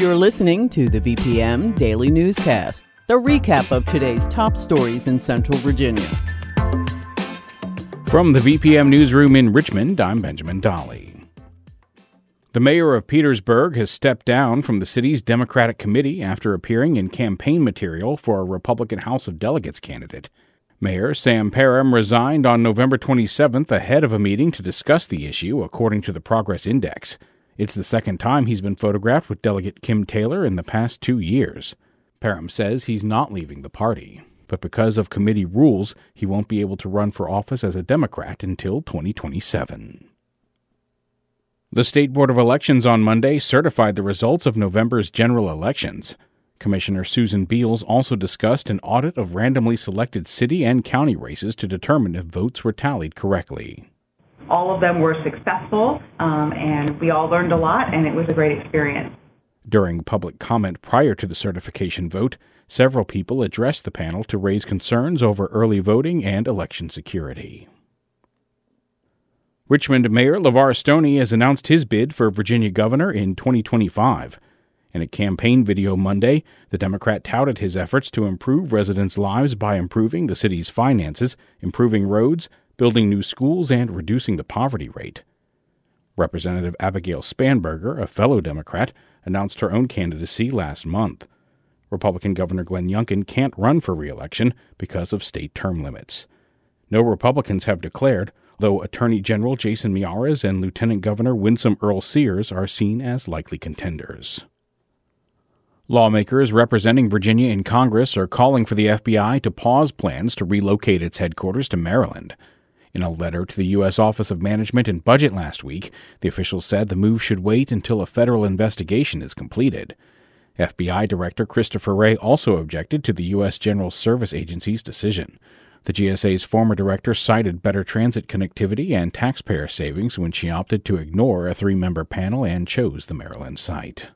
You're listening to the VPM Daily Newscast, the recap of today's top stories in Central Virginia. From the VPM Newsroom in Richmond, I'm Benjamin Dolly. The mayor of Petersburg has stepped down from the city's Democratic committee after appearing in campaign material for a Republican House of Delegates candidate. Mayor Sam Parham resigned on November 27th ahead of a meeting to discuss the issue, according to the Progress Index. It's the second time he's been photographed with Delegate Kim Taylor in the past two years. Parham says he's not leaving the party but because of committee rules, he won't be able to run for office as a Democrat until 2027. The State Board of Elections on Monday certified the results of November's general elections. Commissioner Susan Beals also discussed an audit of randomly selected city and county races to determine if votes were tallied correctly. All of them were successful, um, and we all learned a lot, and it was a great experience. During public comment prior to the certification vote, Several people addressed the panel to raise concerns over early voting and election security. Richmond Mayor Levar Stoney has announced his bid for Virginia governor in 2025. In a campaign video Monday, the Democrat touted his efforts to improve residents' lives by improving the city's finances, improving roads, building new schools, and reducing the poverty rate. Representative Abigail Spanberger, a fellow Democrat, announced her own candidacy last month. Republican Governor Glenn Youngkin can't run for reelection because of state term limits. No Republicans have declared, though Attorney General Jason Miyares and Lieutenant Governor Winsome Earle Sears are seen as likely contenders. Lawmakers representing Virginia in Congress are calling for the FBI to pause plans to relocate its headquarters to Maryland. In a letter to the U.S. Office of Management and Budget last week, the officials said the move should wait until a federal investigation is completed. FBI Director Christopher Wray also objected to the U.S. General Service Agency's decision. The GSA's former director cited better transit connectivity and taxpayer savings when she opted to ignore a three member panel and chose the Maryland site.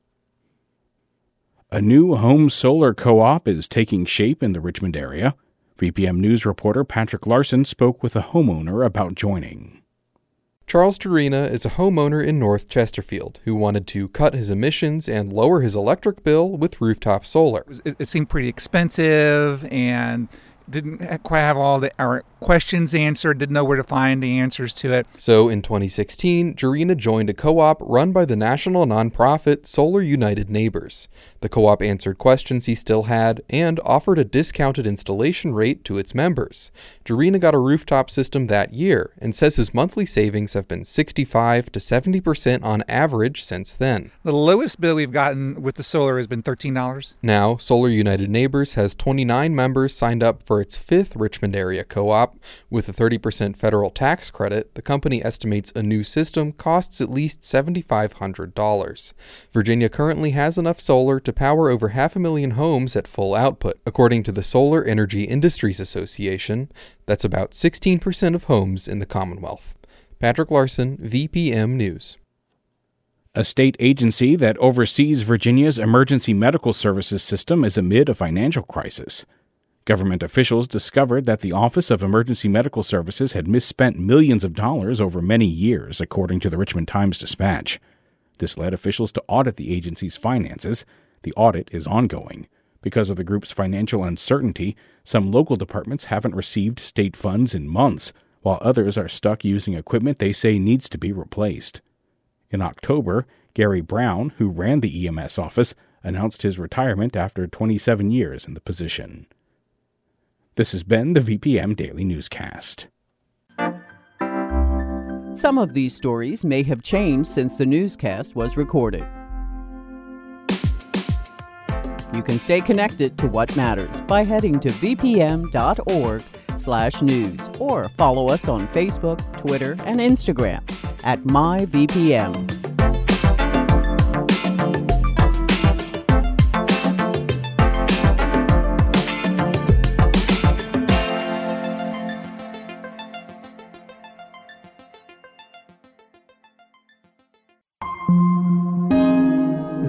A new home solar co op is taking shape in the Richmond area. VPM News reporter Patrick Larsen spoke with a homeowner about joining. Charles Turina is a homeowner in North Chesterfield who wanted to cut his emissions and lower his electric bill with rooftop solar. It, it seemed pretty expensive and didn't quite have all the our questions answered, didn't know where to find the answers to it. So in 2016, Jarina joined a co op run by the national nonprofit Solar United Neighbors. The co op answered questions he still had and offered a discounted installation rate to its members. Jarina got a rooftop system that year and says his monthly savings have been 65 to 70% on average since then. The lowest bill we've gotten with the solar has been $13. Now, Solar United Neighbors has 29 members signed up for its fifth Richmond area co op with a 30% federal tax credit, the company estimates a new system costs at least $7,500. Virginia currently has enough solar to power over half a million homes at full output, according to the Solar Energy Industries Association. That's about 16% of homes in the Commonwealth. Patrick Larsen, VPM News. A state agency that oversees Virginia's emergency medical services system is amid a financial crisis. Government officials discovered that the Office of Emergency Medical Services had misspent millions of dollars over many years, according to the Richmond Times Dispatch. This led officials to audit the agency's finances. The audit is ongoing. Because of the group's financial uncertainty, some local departments haven't received state funds in months, while others are stuck using equipment they say needs to be replaced. In October, Gary Brown, who ran the EMS office, announced his retirement after 27 years in the position. This has been the VPM Daily Newscast. Some of these stories may have changed since the newscast was recorded. You can stay connected to what matters by heading to vpm.org/news or follow us on Facebook, Twitter, and Instagram at myvpm.